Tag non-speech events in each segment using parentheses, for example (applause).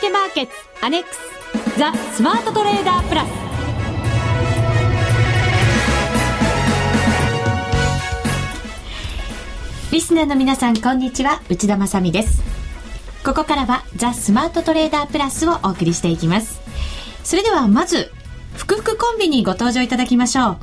けマーケッツアネックスザ・スマートトレーダープラス。リスナーの皆さんこんにちは。内田まさです。ここからはザ・スマートトレーダープラスをお送りしていきます。それではまず福福コンビにご登場いただきましょう。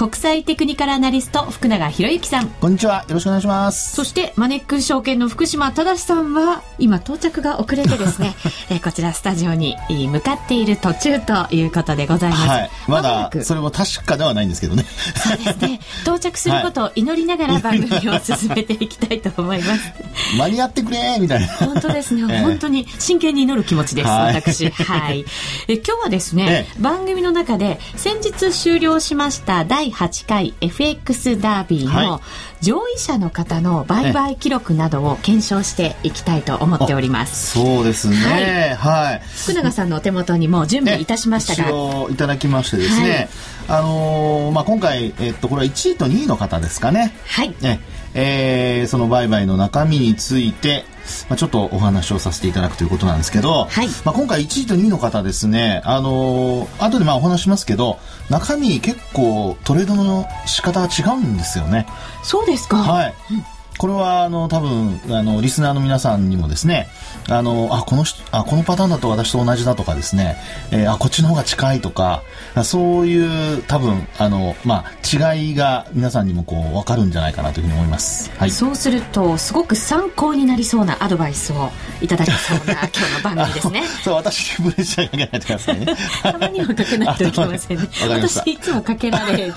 国際テクニカルアナリスト福永博之さん。こんにちは。よろしくお願いします。そしてマネック証券の福島正さんは今到着が遅れてですね、(laughs) えー、こちらスタジオに向かっている途中ということでございます、はい、まだそれも確かではないんですけどね。そうですね。(laughs) 到着することを祈りながら番組を進めていきたいと思います。(laughs) 間に合ってくれみたいな。本当ですね、えー、本当に真剣に祈る気持ちです、はい、私はい。え今日はですね、えー、番組の中で先日終了しました第8回 FX ダービーの上位者の方の売買記録などを検証していきたいと思っております。そうですね。はい。福永さんのお手元にも準備いたしましたが。いただきましてですね。はい、あのー、まあ、今回、えっと、これは1位と2位の方ですかね。はい。ね、えー、その売買の中身について、まあ、ちょっとお話をさせていただくということなんですけど、はい、まあ、今回1位と2位の方ですね、あのー、後でまあお話しますけど、中身結構トレードの仕方が違うんですよね。そうですか。はい。うんこれはあの多分あのリスナーの皆さんにもですねあのあこのあこのパターンだと私と同じだとかですね、えー、あこっちの方が近いとかそういう多分あの、まあ、違いが皆さんにもこう分かるんじゃないかなというふうに思います、はい、そうするとすごく参考になりそうなアドバイスをいただきそうな (laughs) 今日の番組ですね。そう私にプレッシャーかけないでくださいね。たまにはかけないといけませんね。(laughs) 私いつもかけられる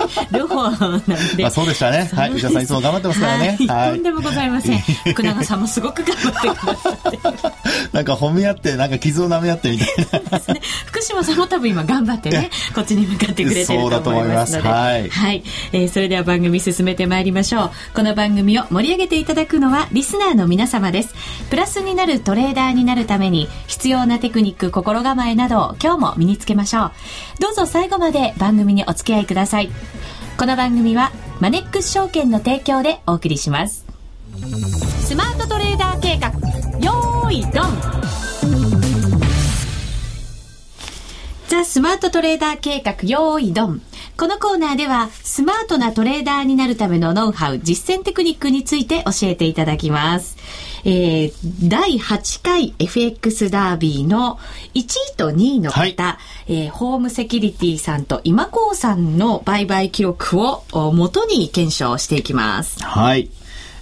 方なんで、あ、そうでしたね。はい。内田さんいつも頑張ってますからね、はい、とんでもございません。福永さんもすごく頑張ってくださって。なんか褒め合ってなんか傷を舐め合ってみたいな。ね、福島さんも多分今頑張ってねこっちに向かってくれてると思いますので。はい、はい、えー、それでは番組進めてまいりましょう。この番組を盛り上げていただくのはリスナーの皆様です。プラスになるトレーダーになるために必要なテクニック心構えなどを今日も身につけましょう。どうぞ最後まで番組にお付き合いください。この番組はマネックス証券の提供でお送りしますスマートトレーダー計画。よーいドン。ザ・スマートトレーダー計画よーいドン。このコーナーではスマートなトレーダーになるためのノウハウ実践テクニックについて教えていただきます。えー、第8回 FX ダービーの1位と2位の方、はい、えー、ホームセキュリティさんと今高さんの売買記録をもとに検証していきます。はい。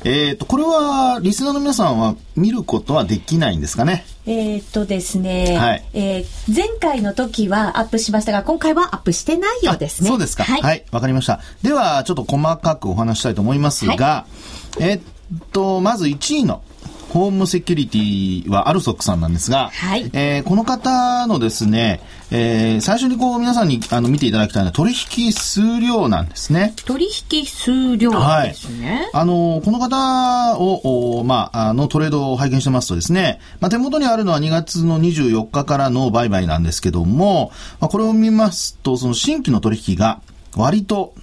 えっ、ー、と、これは、リスナーの皆さんは見ることはできないんですかね？えっ、とですね、はい、えー、前回の時はアップしましたが、今回はアップしてないようですね。そうですか。はい、わ、はい、かりました。では、ちょっと細かくお話したいと思いますが、はい、えっと、まず1位のホームセキュリティはアルソックさんなんですが、はい、えー、この方のですね、えー、最初にこう皆さんにあの見ていただきたいのは取引数量なんですね。取引数量ですね。はい、あの、この方を、おまあ、あのトレードを拝見してますとですね、まあ、手元にあるのは2月の24日からの売買なんですけども、まあ、これを見ますと、その新規の取引が割と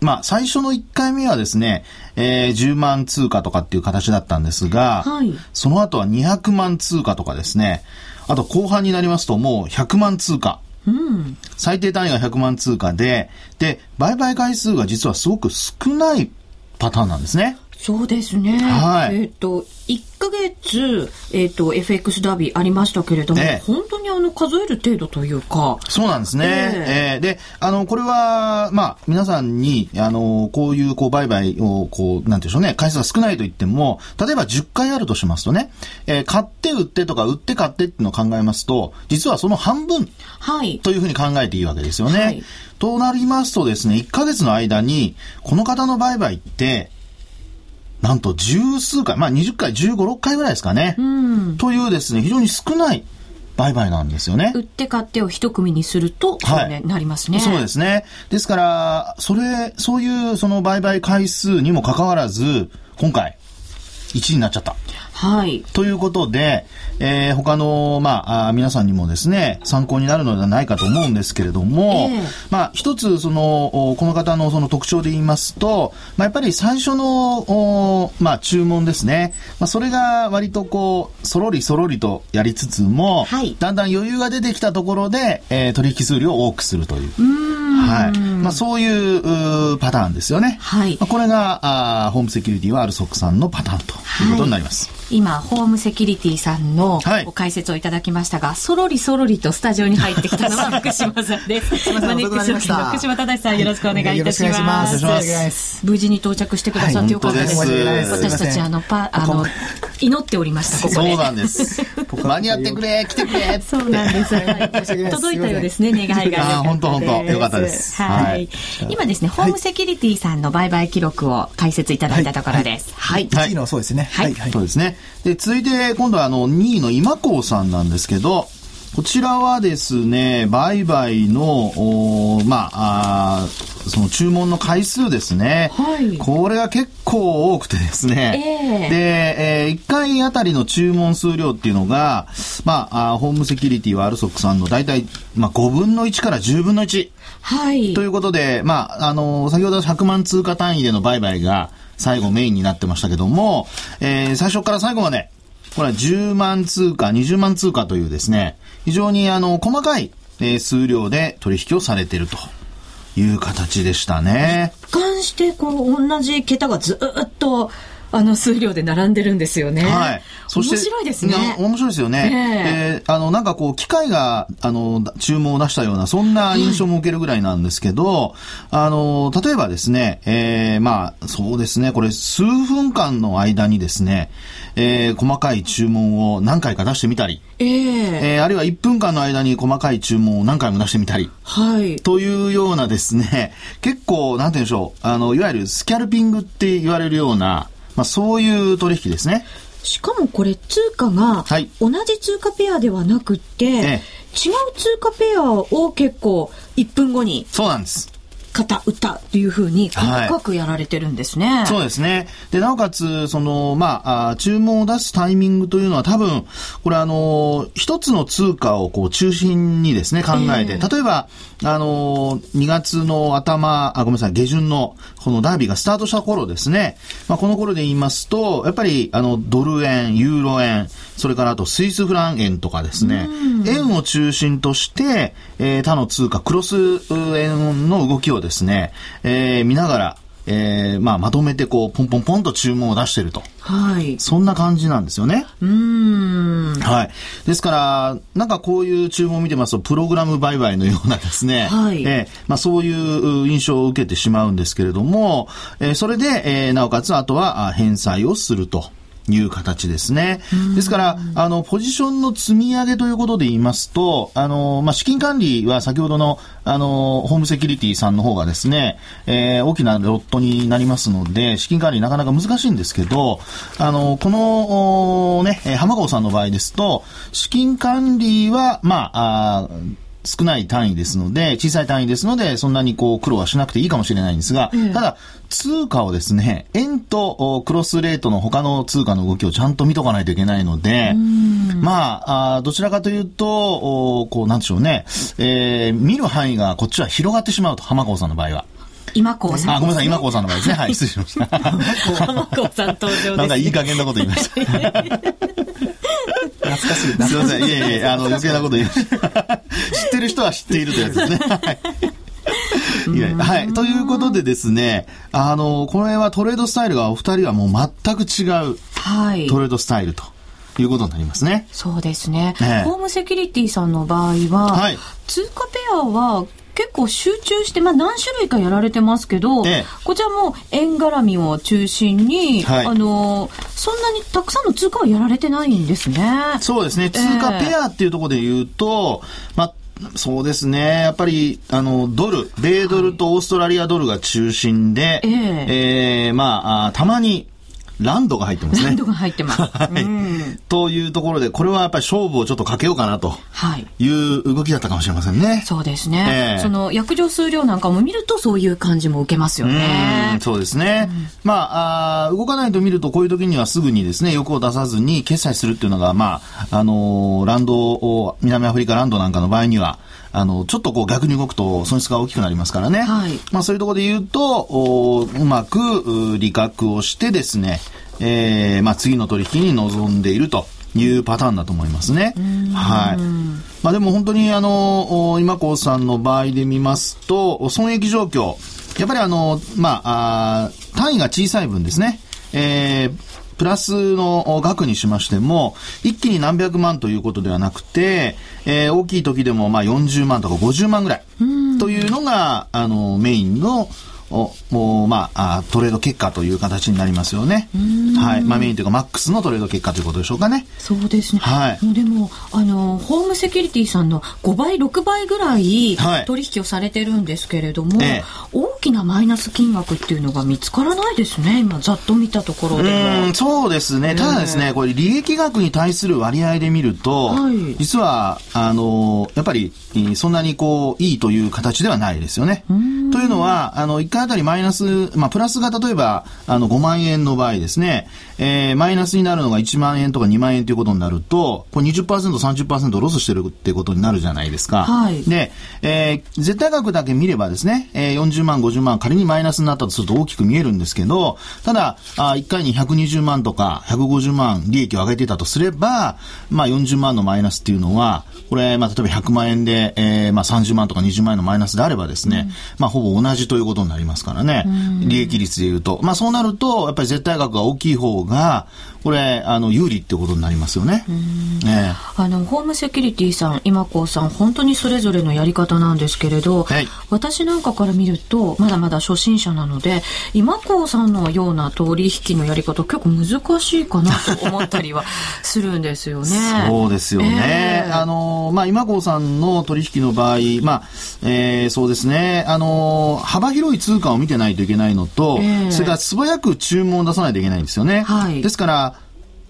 まあ、最初の1回目はですね、えー、10万通貨とかっていう形だったんですが、はい、その後は200万通貨とかですね、あと後半になりますともう100万通貨。うん、最低単位が100万通貨で、で、売買回数が実はすごく少ないパターンなんですね。そうですね。はい。えっ、ー、と、1ヶ月、えっ、ー、と、FX ダービーありましたけれども、え本当にあの、数える程度というか。そうなんですね。えー、えー、で、あの、これは、まあ、皆さんに、あの、こういう、こう、売買を、こう、なんていうんでしょうね、回数が少ないと言っても、例えば10回あるとしますとね、えー、買って売ってとか、売って買ってっていうのを考えますと、実はその半分、はい。というふうに考えていいわけですよね。はい、となりますとですね、1ヶ月の間に、この方の売買って、なんと十数回、まあ20回、15、6回ぐらいですかね。うん、というですね、非常に少ない売買なんですよね。売って買ってを一組にすると、はい、ね、なりますね。そうですね。ですから、それ、そういうその売買回数にもかかわらず、今回、1位になっちゃった。はい。ということで、えー、他の、まあ、あ皆さんにもですね、参考になるのではないかと思うんですけれども、えー、まあ、一つ、その、この方のその特徴で言いますと、まあ、やっぱり最初の、まあ、注文ですね。まあ、それが割とこう、そろりそろりとやりつつも、はい、だんだん余裕が出てきたところで、えー、取引数量を多くするという。はい。まあ、そういうパターンですよね。はい。まあ、これが、あホームセキュリティはアルソックさんのパターンということになります。はい今、ホームセキュリティさんのご解説をいただきましたが、はい、そろりそろりとスタジオに入ってきたのは (laughs) 福島さんです。すみません、福島正さん、よろしくお願いいたします。ます無事に到着してくださってよかったです。はい、私たち、あの、パ、あの、祈っておりました、ここで。そうなんです。間に合ってくれ、来てくれ。そうなんです。届いたようですね、願いが。本当本当よかったです。はい。今ですね、ホームセキュリティさんの売買記録を解説いただいたところです。はい。はい。のそうですね。はい。そうですね。で、続いて、今度はあの、2位の今光さんなんですけど、こちらはですね、売買の、まあ、あその注文の回数ですね。はい。これが結構多くてですね。えー、で、えー、1回あたりの注文数量っていうのが、まあ、あホームセキュリティはアルソックさんの大体、まあ、5分の1から10分の1。はい。ということで、まあ、あの、先ほど100万通貨単位での売買が、最後メインになってましたけども、えー、最初から最後まで、これは10万通貨、20万通貨というですね、非常にあの、細かい、えー、数量で取引をされているという形でしたね。一貫して、こう、同じ桁がずっと、あの数量で並んでるんですよね。はい。そして面白いですね。面白いですよね。えー、あの、なんかこう、機械が、あの、注文を出したような、そんな印象も受けるぐらいなんですけど、はい、あの、例えばですね、えー、まあ、そうですね、これ、数分間の間にですね、えー、細かい注文を何回か出してみたり、えー、えー、あるいは1分間の間に細かい注文を何回も出してみたり、はい。というようなですね、結構、なんて言うんでしょう、あの、いわゆるスキャルピングって言われるような、まあ、そういう取引ですね。しかもこれ通貨が同じ通貨ペアではなくて、はい、違う通貨ペアを結構1分後にそうなんです方、歌っていうふうに細かくやられてるんですね。はい、そうですね。で、なおかつ、その、まあ、注文を出すタイミングというのは多分、これあの、一つの通貨をこう中心にですね、考えて、えー、例えば、あの、2月の頭、あ、ごめんなさい、下旬の、このダービーがスタートした頃ですね、まあ、この頃で言いますと、やっぱり、あの、ドル円、ユーロ円、それからあとスイスフラン円とかですね、円を中心として、えー、他の通貨、クロス円の動きをですね、えー、見ながら、えー、まあ、まとめてこう、ポンポンポンと注文を出してると。はい。そんな感じなんですよね。うん。はい。ですから、なんかこういう注文を見てますと、プログラム売買のようなですね、はい。えー、まあ、そういう印象を受けてしまうんですけれども、えー、それで、えー、なおかつ、あとは、返済をすると。いう形ですね。ですから、あの、ポジションの積み上げということで言いますと、あの、まあ、資金管理は先ほどの、あの、ホームセキュリティさんの方がですね、えー、大きなロットになりますので、資金管理なかなか難しいんですけど、あの、この、ね、浜川さんの場合ですと、資金管理は、まあ、あ少ない単位ですので、小さい単位ですので、そんなにこう苦労はしなくていいかもしれないんですが、うん、ただ、通貨をですね、円とクロスレートの他の通貨の動きをちゃんと見とかないといけないので、まああ、どちらかというと、こう、なんでしょうね、えー、見る範囲がこっちは広がってしまうと、浜子さんの場合は。今子さん、ね、あ、ごめんなさい、今子さんの場合ですね。はい、失礼しました。浜子さん登場です、ね。なんかいい加減なこと言いました。懐かしい。すみません。いえいえ、あの、余計なこと言いました。知ってる人は知っているというやつですね。はい。はい。ということでですね、あの、これはトレードスタイルがお二人はもう全く違う、はい。トレードスタイルと。いうことになりますね。そうですね。ねホームセキュリティさんの場合は、はい、通貨ペアは結構集中して、まあ、何種類かやられてますけど、ええ、こちらも円絡みを中心に、はい、あのそんなにたくさんの通貨はやられてないんですね。そうですね。通貨ペアっていうところで言うと、えまあそうですね。やっぱり、あの、ドル、米ドルとオーストラリアドルが中心で、はい、えー、えー、まあ、たまに、ランドが入ってますね。ランドが入ってます。(laughs) はい、うん、というところで、これはやっぱり勝負をちょっとかけようかなという動きだったかもしれませんね。そうですね。えー、その薬場数量なんかも見るとそういう感じも受けますよね。うそうですね。うん、まああ、動かないと見るとこういう時にはすぐにですね、欲を出さずに決済するっていうのが、まあ、あのー、ランドを、南アフリカランドなんかの場合には、あの、ちょっとこう逆に動くと損失が大きくなりますからね。はい、まあそういうところで言うと、おうまく利確をしてですね、えー、まあ次の取引に臨んでいると。いうパターンだと思いますね。はい。まあでも本当にあの、今子さんの場合で見ますと、損益状況、やっぱりあの、まあ、あ単位が小さい分ですね。えー、プラスの額にしましても、一気に何百万ということではなくて、えー、大きい時でもまあ40万とか50万ぐらいというのが、あの、メインのを、もう、まあ、トレード結果という形になりますよね。はい。まあ、メインというか、マックスのトレード結果ということでしょうかね。そうですね。はい。でも、あの、ホームセキュリティさんの5倍、6倍ぐらい取引をされてるんですけれども、はい、大きなマイナス金額っていうのが見つからないですね。今、ざっと見たところでは。そうですね。ただですね、これ、利益額に対する割合で見ると、はい、実は、あの、やっぱり、そんなにこう、いいという形ではないですよね。というのは、あの、1回あたりマイナス、まあ、プラスが例えば、あの、5万円の場合ですね、えー、マイナスになるのが1万円とか2万円ということになると、これ20%、30%ロスしてるってことになるじゃないですか。はい。で、えー、絶対額だけ見ればですね、えー、40万、50万、仮にマイナスになったとすると大きく見えるんですけど、ただ、あ1回に120万とか150万利益を上げていたとすれば、まあ、40万のマイナスっていうのは、これ、まあ、例えば100万円で、えー、まあ、30万とか20万円のマイナスであればですね、うん、まあ、ほぼ同じということになりますからね。利益率で言うと。まあそうなると、やっぱり絶対額が大きい方が、これ、あの、有利ってことになりますよね。えあの、ホームセキュリティさん、今こうさん、本当にそれぞれのやり方なんですけれど、はい、私なんかから見ると、まだまだ初心者なので、今こうさんのような取引のやり方、結構難しいかなと思ったりはするんですよね。そうですよね。えー、あの、まあ、今こうさんの取引の場合、まあ、えー、そうですね、あの、幅広い通貨を見てないといけないのと、えー、それから素早く注文を出さないといけないんですよね。はい、ですから、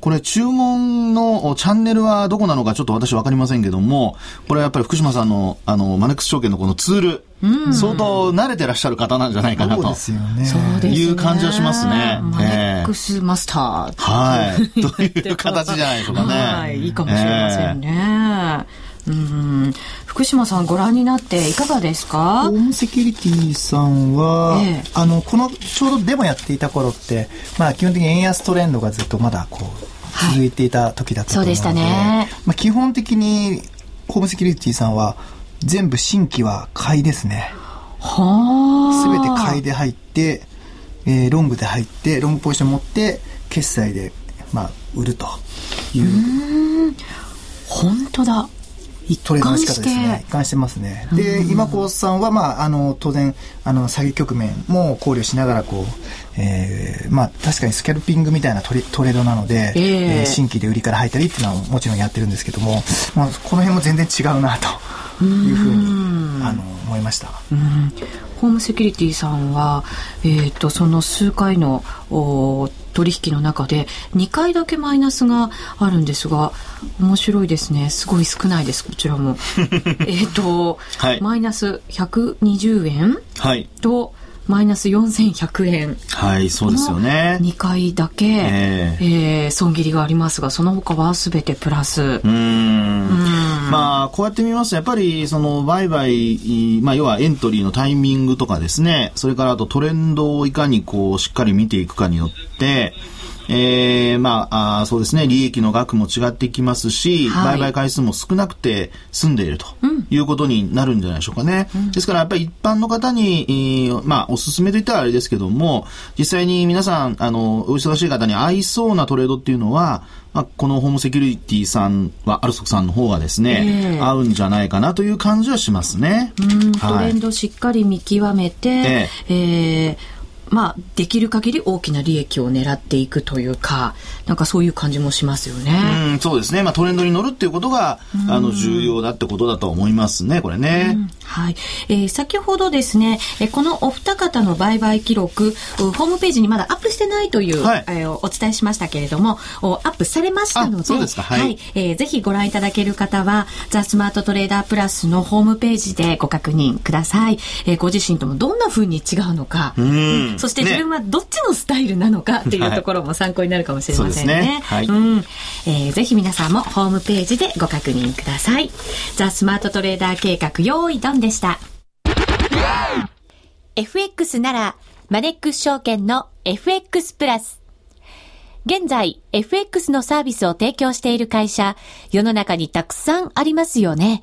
これ注文のチャンネルはどこなのかちょっと私わかりませんけども、これはやっぱり福島さんのあのマネックス証券のこのツール、うん、相当慣れてらっしゃる方なんじゃないかなと。そうですよね。いう感じはしますね。マネックスマスター、はい。という形じゃないでしょうかね。はい。いいかもしれませんね。えーうん福島さんご覧になっていかがですか？ホームセキュリティさんは、ええ、あのこのちょうどデモやっていた頃って、まあ、基本的に円安トレンドがずっとまだこう続いていた時だったので、はい、そうでしたね、まあ、基本的にホームセキュリティさんは全部新規は買いですね。はあ。全て買いで入って、えー、ロングで入ってロングポジション持って決済で、まあ、売るという。本当だトレードの仕方ですね。一貫してますね。で、今子さんは、まあ、あの、当然、あの、詐欺局面も考慮しながら、こう、えー、まあ、確かにスキャルピングみたいなトレトレードなので、えー、えー、新規で売りから入ったりっていうのはもちろんやってるんですけども、まあ、この辺も全然違うな、というふうに、あの、思いました。ホームセキュリティさんは、えーと、その数回のお取引の中で2回だけマイナスがあるんですが面白いですね。すごい少ないですこちらも。(laughs) えっと、はい、マイナス120円、はい、とマイナス4100円。はいそうですよね。2回だけ、えー、えー、損切りがありますがその他は全てプラス。うん。まあこうやって見ますとやっぱりその売買、まあ、要はエントリーのタイミングとかですね。それからあとトレンドをいかにこうしっかり見ていくかによってえー、まああ、そうですね、利益の額も違ってきますし、はい、売買回数も少なくて済んでいるということになるんじゃないでしょうかね。うん、ですから、やっぱり一般の方に、まあ、おすすめといったらあれですけども、実際に皆さん、あの、お忙しい方に合いそうなトレードっていうのは、まあ、このホームセキュリティさんは、アルソクさんの方がですね、えー、合うんじゃないかなという感じはしますね。うん、トレンドしっかり見極めて、えー、えーまあ、できる限り大きな利益を狙っていくというか、なんかそういう感じもしますよね。うん、そうですね。まあ、トレンドに乗るっていうことが、あの、重要だってことだと思いますね、これね。はい。えー、先ほどですね、えこのお二方の売買記録、ホームページにまだアップしてないという、はい、えー、お伝えしましたけれども、アップされましたので、そうですか、はい、はい、えー、ぜひご覧いただける方は、ザ・スマートトレーダープラスのホームページでご確認ください。えー、ご自身ともどんな風に違うのか、うん。そして自分はどっちのスタイルなのかっていうところも参考になるかもしれませんね。ね。はい、うん、えー、ぜひ皆さんもホームページでご確認ください。ザ・スマートトレーダー計画用意ドンでした。FX なら、マネックス証券の FX プラス。現在、FX のサービスを提供している会社、世の中にたくさんありますよね。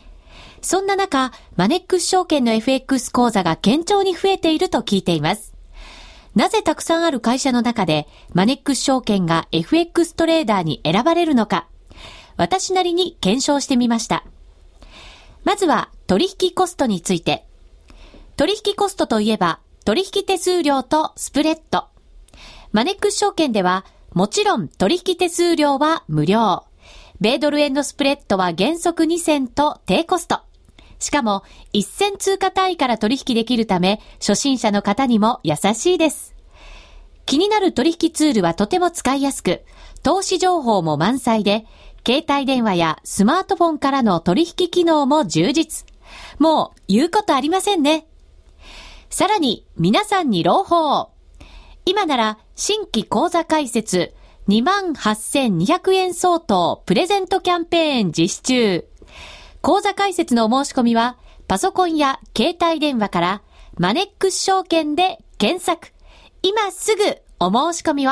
そんな中、マネックス証券の FX 講座が堅調に増えていると聞いています。なぜたくさんある会社の中で、マネックス証券が FX トレーダーに選ばれるのか、私なりに検証してみました。まずは、取引コストについて。取引コストといえば、取引手数料とスプレッド。マネックス証券では、もちろん取引手数料は無料。米ドル円のスプレッドは原則2銭と低コスト。しかも、一銭通貨単位から取引できるため、初心者の方にも優しいです。気になる取引ツールはとても使いやすく、投資情報も満載で、携帯電話やスマートフォンからの取引機能も充実。もう言うことありませんね。さらに、皆さんに朗報。今なら、新規講座開設28,200円相当プレゼントキャンペーン実施中。講座開設のお申し込みは、パソコンや携帯電話から、マネックス証券で検索。今すぐお申し込みを。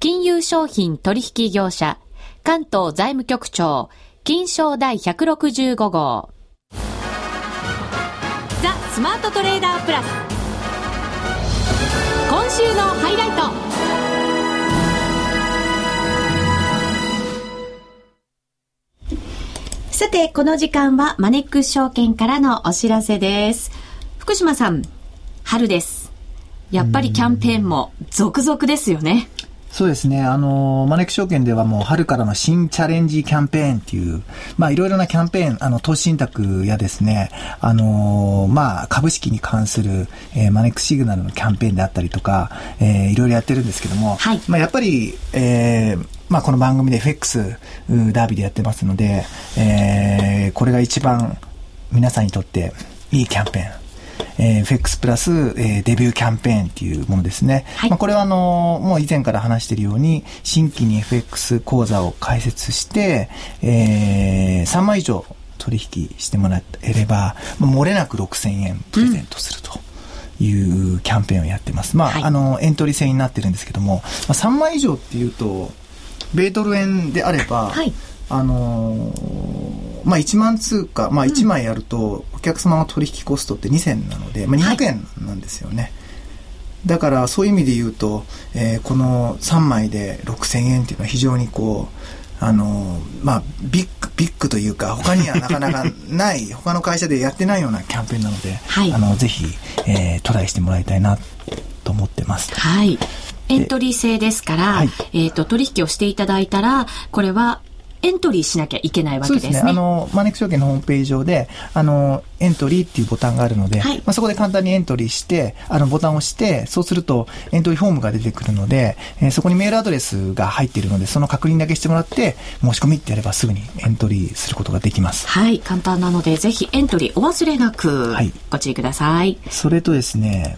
金融商品取引業者、関東財務局長、金賞第165号。ザ・スマートトレーダープラス。今週のハイライト。さて、この時間はマネックス証券からのお知らせです。福島さん、春です。やっぱりキャンペーンも続々ですよね。そうですね。あの、マネック証券ではもう春からの新チャレンジキャンペーンっていう、まあいろいろなキャンペーン、あの、投資信託やですね、あの、まあ株式に関する、えー、マネックシグナルのキャンペーンであったりとか、えー、いろいろやってるんですけども、はい、まあやっぱり、えー、まあこの番組で FX ダービーでやってますので、えー、これが一番皆さんにとっていいキャンペーン。えー、FX プラス、えー、デビューキャンペーンっていうものですね。はい、まあ、これはあの、もう以前から話しているように、新規に FX 講座を開設して、えー、3万以上取引してもらえれば、まあ、漏れなく6000円プレゼントすると。いうキャンペーンをやってます。まあ、はい、あの、エントリー制になってるんですけども、まあ、3万以上っていうと、米ドル円であれば、はい、あのー、まあ、1万通貨、まあ、1枚やると、お客様の取引コストって2000なので、まあ、200円なんですよね。はい、だから、そういう意味で言うと、えー、この3枚で6000円っていうのは非常にこう、あのー、まあ、ビッグ、ビッグというか、他にはなかなか (laughs) ない、他の会社でやってないようなキャンペーンなので、はい、あの、ぜひ、えー、トライしてもらいたいなと思ってます。はい。エントリー制ですから、はい、えっ、ー、と、取引をしていただいたら、これはエントリーしなきゃいけないわけですね。そうですね。あの、マネック証券のホームページ上で、あの、エントリーっていうボタンがあるので、はい、まあ、そこで簡単にエントリーして、あの、ボタンを押して、そうすると、エントリーフォームが出てくるので、えー、そこにメールアドレスが入っているので、その確認だけしてもらって、申し込みってやればすぐにエントリーすることができます。はい、簡単なので、ぜひエントリーお忘れなく、はい、ご注意ください。それとですね、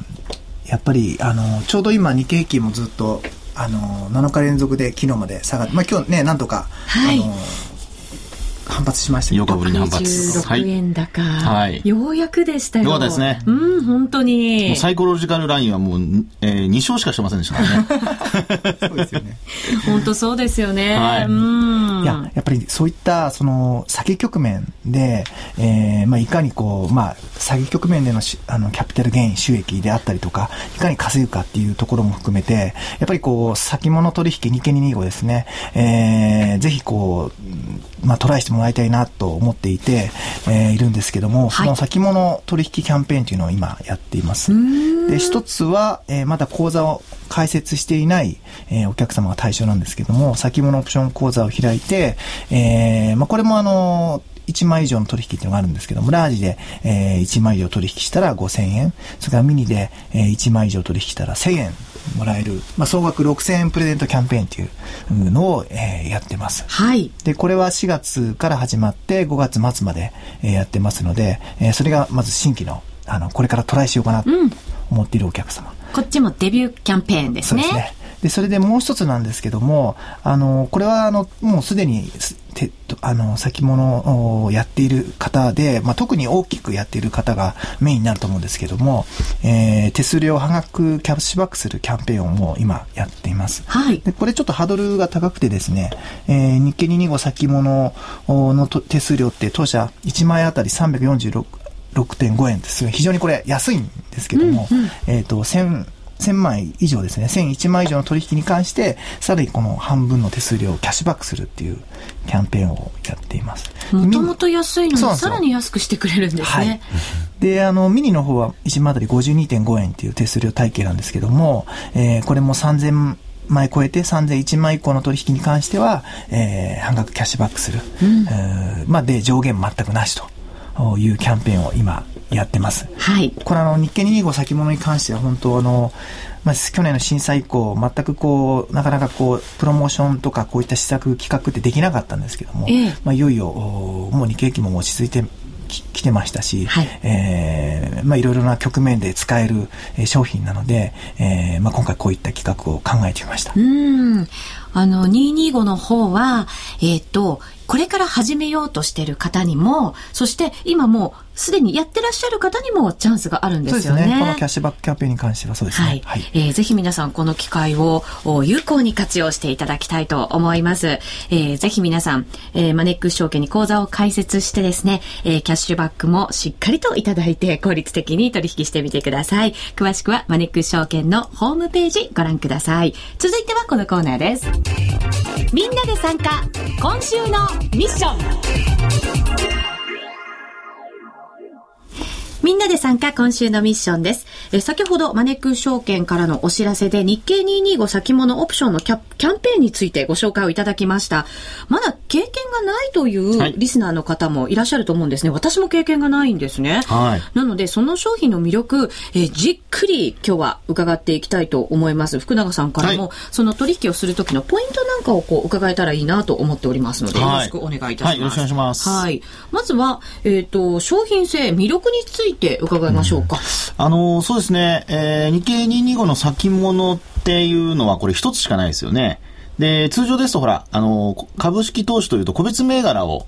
やっぱり、あの、ちょうど今日経平均もずっと、あの、7日連続で昨日まで下がって、まあ今日ね、なんとか、はい、あの、反発しました8日ぶりに反発。6円高、はい。ようやくでしたよ。ようですね。うん、本当に。サイコロジカルラインはもう、えー、2勝しかしてませんでしたからね。(laughs) そうですよね。本当そうですよね。はい。うん。いや、やっぱりそういった、その、先局面で、えー、まあ、いかにこう、まあ、詐欺局面でのあのキャピタルゲイン収益であったりとか、いかに稼ぐかっていうところも含めて、やっぱりこう、先物取引、日経225ですね、えー、ぜひこう、まあ、トライしてもらいたいなと思っていて、えー、いるんですけども、その先物取引キャンペーンというのを今やっています。で、一つは、えー、まだ口座を開設していない、えー、お客様が対象なんですけども、先物オプション口座を開いて、えー、まあ、これもあの、1万以上の取引っていうのがあるんですけども、ラージで、えー、1万以上取引したら5000円、それからミニで、えー、1万以上取引したら1000円もらえる、まあ、総額6000円プレゼントキャンペーンっていうのを、えー、やってます。はい。で、これは4月から始まって5月末まで、えー、やってますので、えー、それがまず新規の、あの、これからトライしようかなと思っているお客様。うん、こっちもデビューキャンペーンですね。そうですね。で、それでもう一つなんですけども、あの、これはあの、もうすでに、てあの、先物をやっている方で、まあ、特に大きくやっている方がメインになると思うんですけども、えー、手数料半額キャッシュバックするキャンペーンをもう今やっています。はい。で、これちょっとハードルが高くてですね、えー、日経225先物の手数料って当社1万円あたり346 6.5円です非常にこれ安いんですけども、うんうん、えっ、ー、と、1000 1000枚以上ですね、1001枚以上の取引に関して、さらにこの半分の手数料をキャッシュバックするっていうキャンペーンをやっています。もともと安いのにさらに安くしてくれるんですね。はい、で、あの、ミニの方は1枚あたり52.5円っていう手数料体系なんですけども、えー、これも3000枚超えて3001枚以降の取引に関しては、えー、半額キャッシュバックする。うん、まあ、で、上限全くなしと。いうキャンペーンを今やってます。はい。これあの、日経225先物に関しては本当あの、まあ、去年の震災以降、全くこう、なかなかこう、プロモーションとかこういった施策企画ってできなかったんですけども、ええ、まあ、いよいよ、もう日経期も落ち着いてきてましたし、はい、えー、まあ、いろいろな局面で使える商品なので、えー、まあ、今回こういった企画を考えてみました。うん。あの、225の方は、えっ、ー、と、これから始めようとしている方にも、そして今もうすでにやってらっしゃる方にもチャンスがあるんですよね。ねこのキャッシュバックキャンペーンに関してはそうですね。はい。はい、えー、ぜひ皆さんこの機会を有効に活用していただきたいと思います。えー、ぜひ皆さん、えー、マネックス証券に口座を開設してですね、えー、キャッシュバックもしっかりといただいて効率的に取引してみてください。詳しくはマネックス証券のホームページご覧ください。続いてはこのコーナーです。みんなで参加、今週のミッション。みんなで参加今週のミッションです。え先ほどマネック証券からのお知らせで日経225先物オプションのキャキャンペーンについてご紹介をいただきました。まだ経験がないというリスナーの方もいらっしゃると思うんですね。私も経験がないんですね。はい、なのでその商品の魅力、えじっくり今日は伺っていきたいと思います。福永さんからも、はい、その取引をする時のポイントなんかをこう伺えたらいいなと思っておりますので、よろしくお願いいたします。はい、よろしくお願いします。はい。まずは、えっ、ー、と、商品性、魅力についていて伺いましょうか。うん、あの、そうですね、えー、日経225の先物っていうのはこれ一つしかないですよね。で、通常ですとほら、あの、株式投資というと個別銘柄を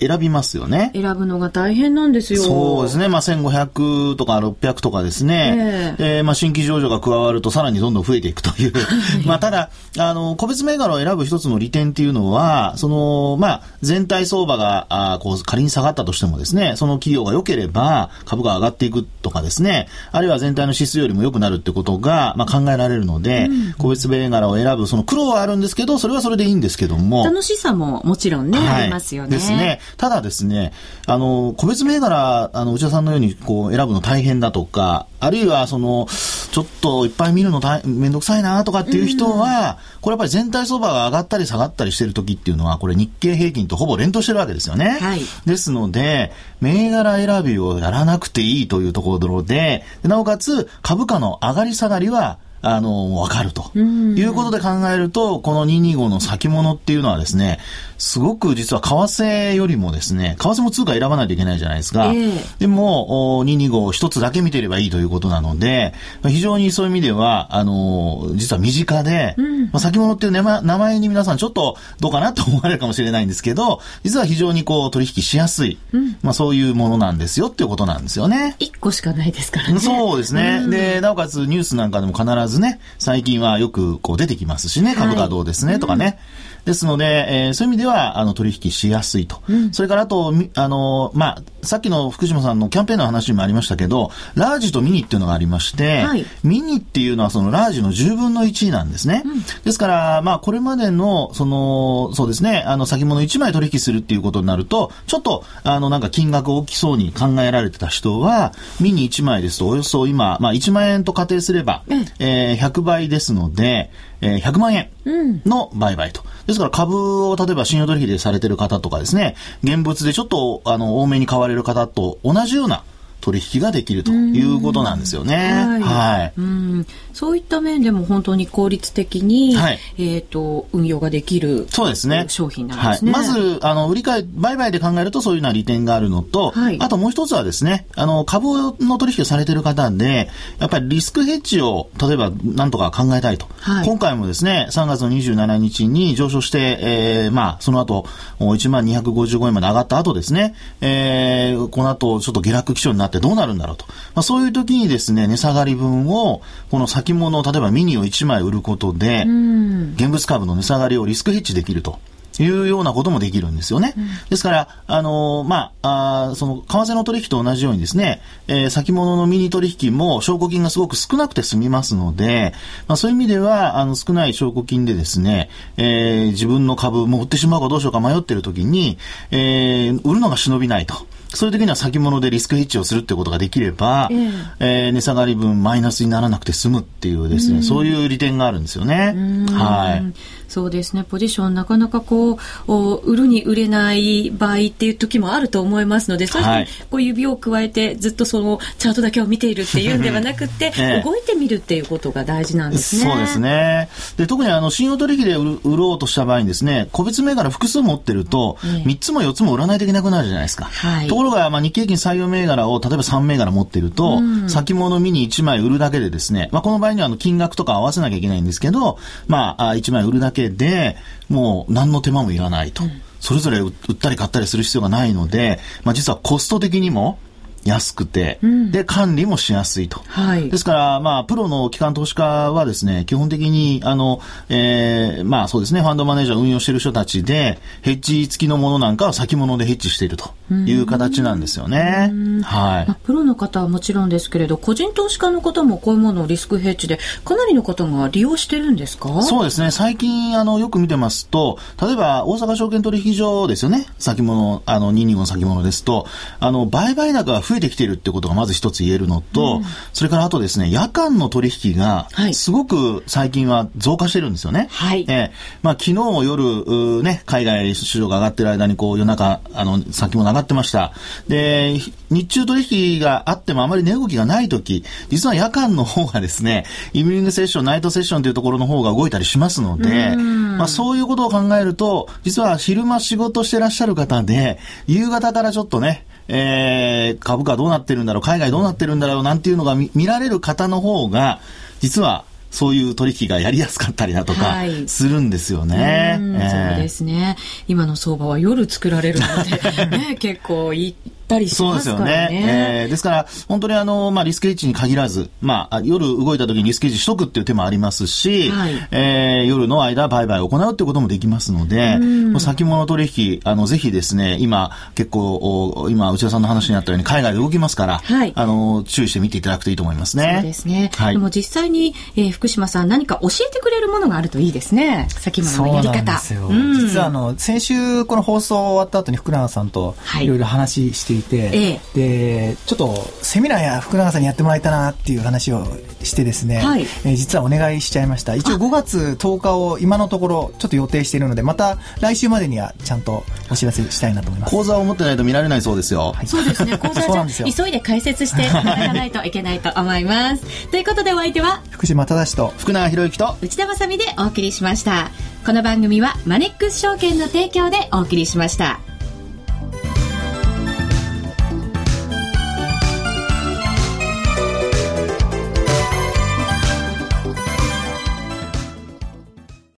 選びますよね。選ぶのが大変なんですよ。そうですね。まあ、1500とか600とかですね。えー、まあ、新規上場が加わるとさらにどんどん増えていくという。(laughs) まあ、ただ、あの、個別銘柄を選ぶ一つの利点っていうのは、その、まあ、全体相場が、あこう、仮に下がったとしてもですね、その企業が良ければ株が上がっていくとかですね、あるいは全体の指数よりも良くなるってことが、まあ、考えられるので、うん、個別銘柄を選ぶ、その苦労はあるんですけど、それはそれでいいんですけども。楽しさももちろんね、はい、ありますよね。ですね。ただですね、あの、個別銘柄、あの、内田さんのように、こう、選ぶの大変だとか、あるいは、その、ちょっといっぱい見るの大めんどくさいなとかっていう人は、これやっぱり全体相場が上がったり下がったりしてる時っていうのは、これ日経平均とほぼ連動してるわけですよね。はい。ですので、銘柄選びをやらなくていいというところで、なおかつ株価の上がり下がりは、あの、わかると。いうことで考えると、この225の先物っていうのはですね、すごく実は為替よりもですね、為替も通貨選ばないといけないじゃないですか。えー、でも、225一つだけ見てればいいということなので、非常にそういう意味では、あの、実は身近で、うん、まあ、先物っていう名前に皆さんちょっとどうかなと思われるかもしれないんですけど、実は非常にこう取引しやすい、うん、まあそういうものなんですよっていうことなんですよね。一個しかないですからね。そうですね。うん、で、なおかつニュースなんかでも必ずね、最近はよくこう出てきますしね、株価どうですね、はい、とかね。ですので、えー、そういう意味では、あの、取引しやすいと。うん、それから、あと、あの、まあ、さっきの福島さんのキャンペーンの話にもありましたけど、ラージとミニっていうのがありまして、はい、ミニっていうのはそのラージの10分の1なんですね。うん、ですから、まあ、これまでの、その、そうですね、あの、先物1枚取引するっていうことになると、ちょっと、あの、なんか金額大きそうに考えられてた人は、ミニ1枚ですと、およそ今、まあ、1万円と仮定すれば、うん、えー、100倍ですので、えー、100万円の売買と。ですから株を例えば信用取引でされてる方とかですね、現物でちょっとあの多めに買われる方と同じような取引ができるということなんですよね。はい。はい、うんそういった面でも本当に効率的に、はい、えっ、ー、と、運用ができるそうですね。商品なんですね。はい、まず、あの、売り買い、売買で考えるとそういうような利点があるのと、はい、あともう一つはですね、あの、株の取引をされている方で、やっぱりリスクヘッジを、例えば、なんとか考えたいと。はい、今回もですね、3月の27日に上昇して、えー、まあ、その後、1万255円まで上がった後ですね、えー、この後、ちょっと下落基調になってどうなるんだろうと。まあ、そういう時にですね、値下がり分を、この先物、例えばミニを1枚売ることで、現物株の値下がりをリスクヘッジできると。いうようなこともできるんですよね。うん、ですから、あのー、まあ、あその、為替の取引と同じようにですね、えー、先物のミニ取引も証拠金がすごく少なくて済みますので、まあ、そういう意味では、あの、少ない証拠金でですね、えー、自分の株も売ってしまうかどうしようか迷ってる時に、えー、売るのが忍びないと。そういう時には先物でリスクヘッジをするってことができれば、えー、えー、値下がり分マイナスにならなくて済むっていうですね、うそういう利点があるんですよね。はい。そうですね、ポジションなかなかこう、売るに売れない場合っていう時もあると思いますので、そういうこう指を加えてずっとそのチャートだけを見ているっていうんではなくて、ええ、動いてみるっていうことが大事なんですね。そうですね。で、特にあの、信用取引で売ろうとした場合にですね、個別銘柄複数持ってると、え3つも4つも売らないといけなくなるじゃないですか。はい、ところが、まあ、日経平均採用銘柄を例えば3銘柄持ってると、うん、先物見に1枚売るだけでですね、まあ、この場合にはあの金額とか合わせなきゃいけないんですけど、まあ、1枚売るだけで、もう何の手間もいらないと。うん、それぞれ売ったり買ったりする必要がないので、まあ実はコスト的にも、安くて、うん、で、管理もしやすいと。はい。ですから、まあ、プロの機関投資家はですね、基本的に、あの、えー、まあそうですね、ファンドマネージャー運用している人たちで、ヘッジ付きのものなんかは先物でヘッジしているという形なんですよね。はい、まあ。プロの方はもちろんですけれど、個人投資家の方もこういうものをリスクヘッジで、かなりの方が利用してるんですか？そうですね、最近、あの、よく見てますと、例えば、大阪証券取引所ですよね、先物、あの、225の先物ですと、あの、売買高が増えてきているってことがまず一つ言えるのと、うん、それからあとですね、夜間の取引が、すごく最近は増加してるんですよね。はい。えー、まあ昨日も夜、ね、海外市場が上がってる間にこう夜中、あの、先も上がってました。で、日中取引があってもあまり値動きがないとき、実は夜間の方がですね、イブニングセッション、ナイトセッションというところの方が動いたりしますので、まあそういうことを考えると、実は昼間仕事してらっしゃる方で、夕方からちょっとね、えー、株価どうなってるんだろう、海外どうなってるんだろうなんていうのが見られる方の方が、実はそういう取引がやりやすかったりだとか、するんですよね、はいそうですね。今の相場は夜作られるので、(laughs) ね、結構いいたりしますからね。そうですよね。えー、ですから、本当にあの、まあ、リスクヘッジに限らず、まあ、夜動いた時にリスクヘッジしとくっていう手もありますし、はい、えー、夜の間売買を行うっていうこともできますので、先物取引、あの、ぜひですね、今、結構、今、内田さんの話にあったように、海外で動きますから、はい、あの、注意して見ていただくといいと思いますね。そうですね。はい、でも実際に、えー、福島さん、何か教えてくれるものがあるといいですね。先物のやり方。うん、実は、あの、先週、この放送終わった後に福永さんと、いろいろ話してしていて、ええ、でちょっとセミナーや福永さんにやってもらえたなっていう話をしてですね、はい、えー、実はお願いしちゃいました。一応5月10日を今のところちょっと予定しているのでまた来週までにはちゃんとお知らせしたいなと思います。講座を持ってないと見られないそうですよ、はい、そうですね。(laughs) 講座じゃ急いで解説していただかないといけないと思います。ということでお相手は？福島正と福永博之と内田まさでお送りしました。この番組はマネックス証券の提供でお送りしました。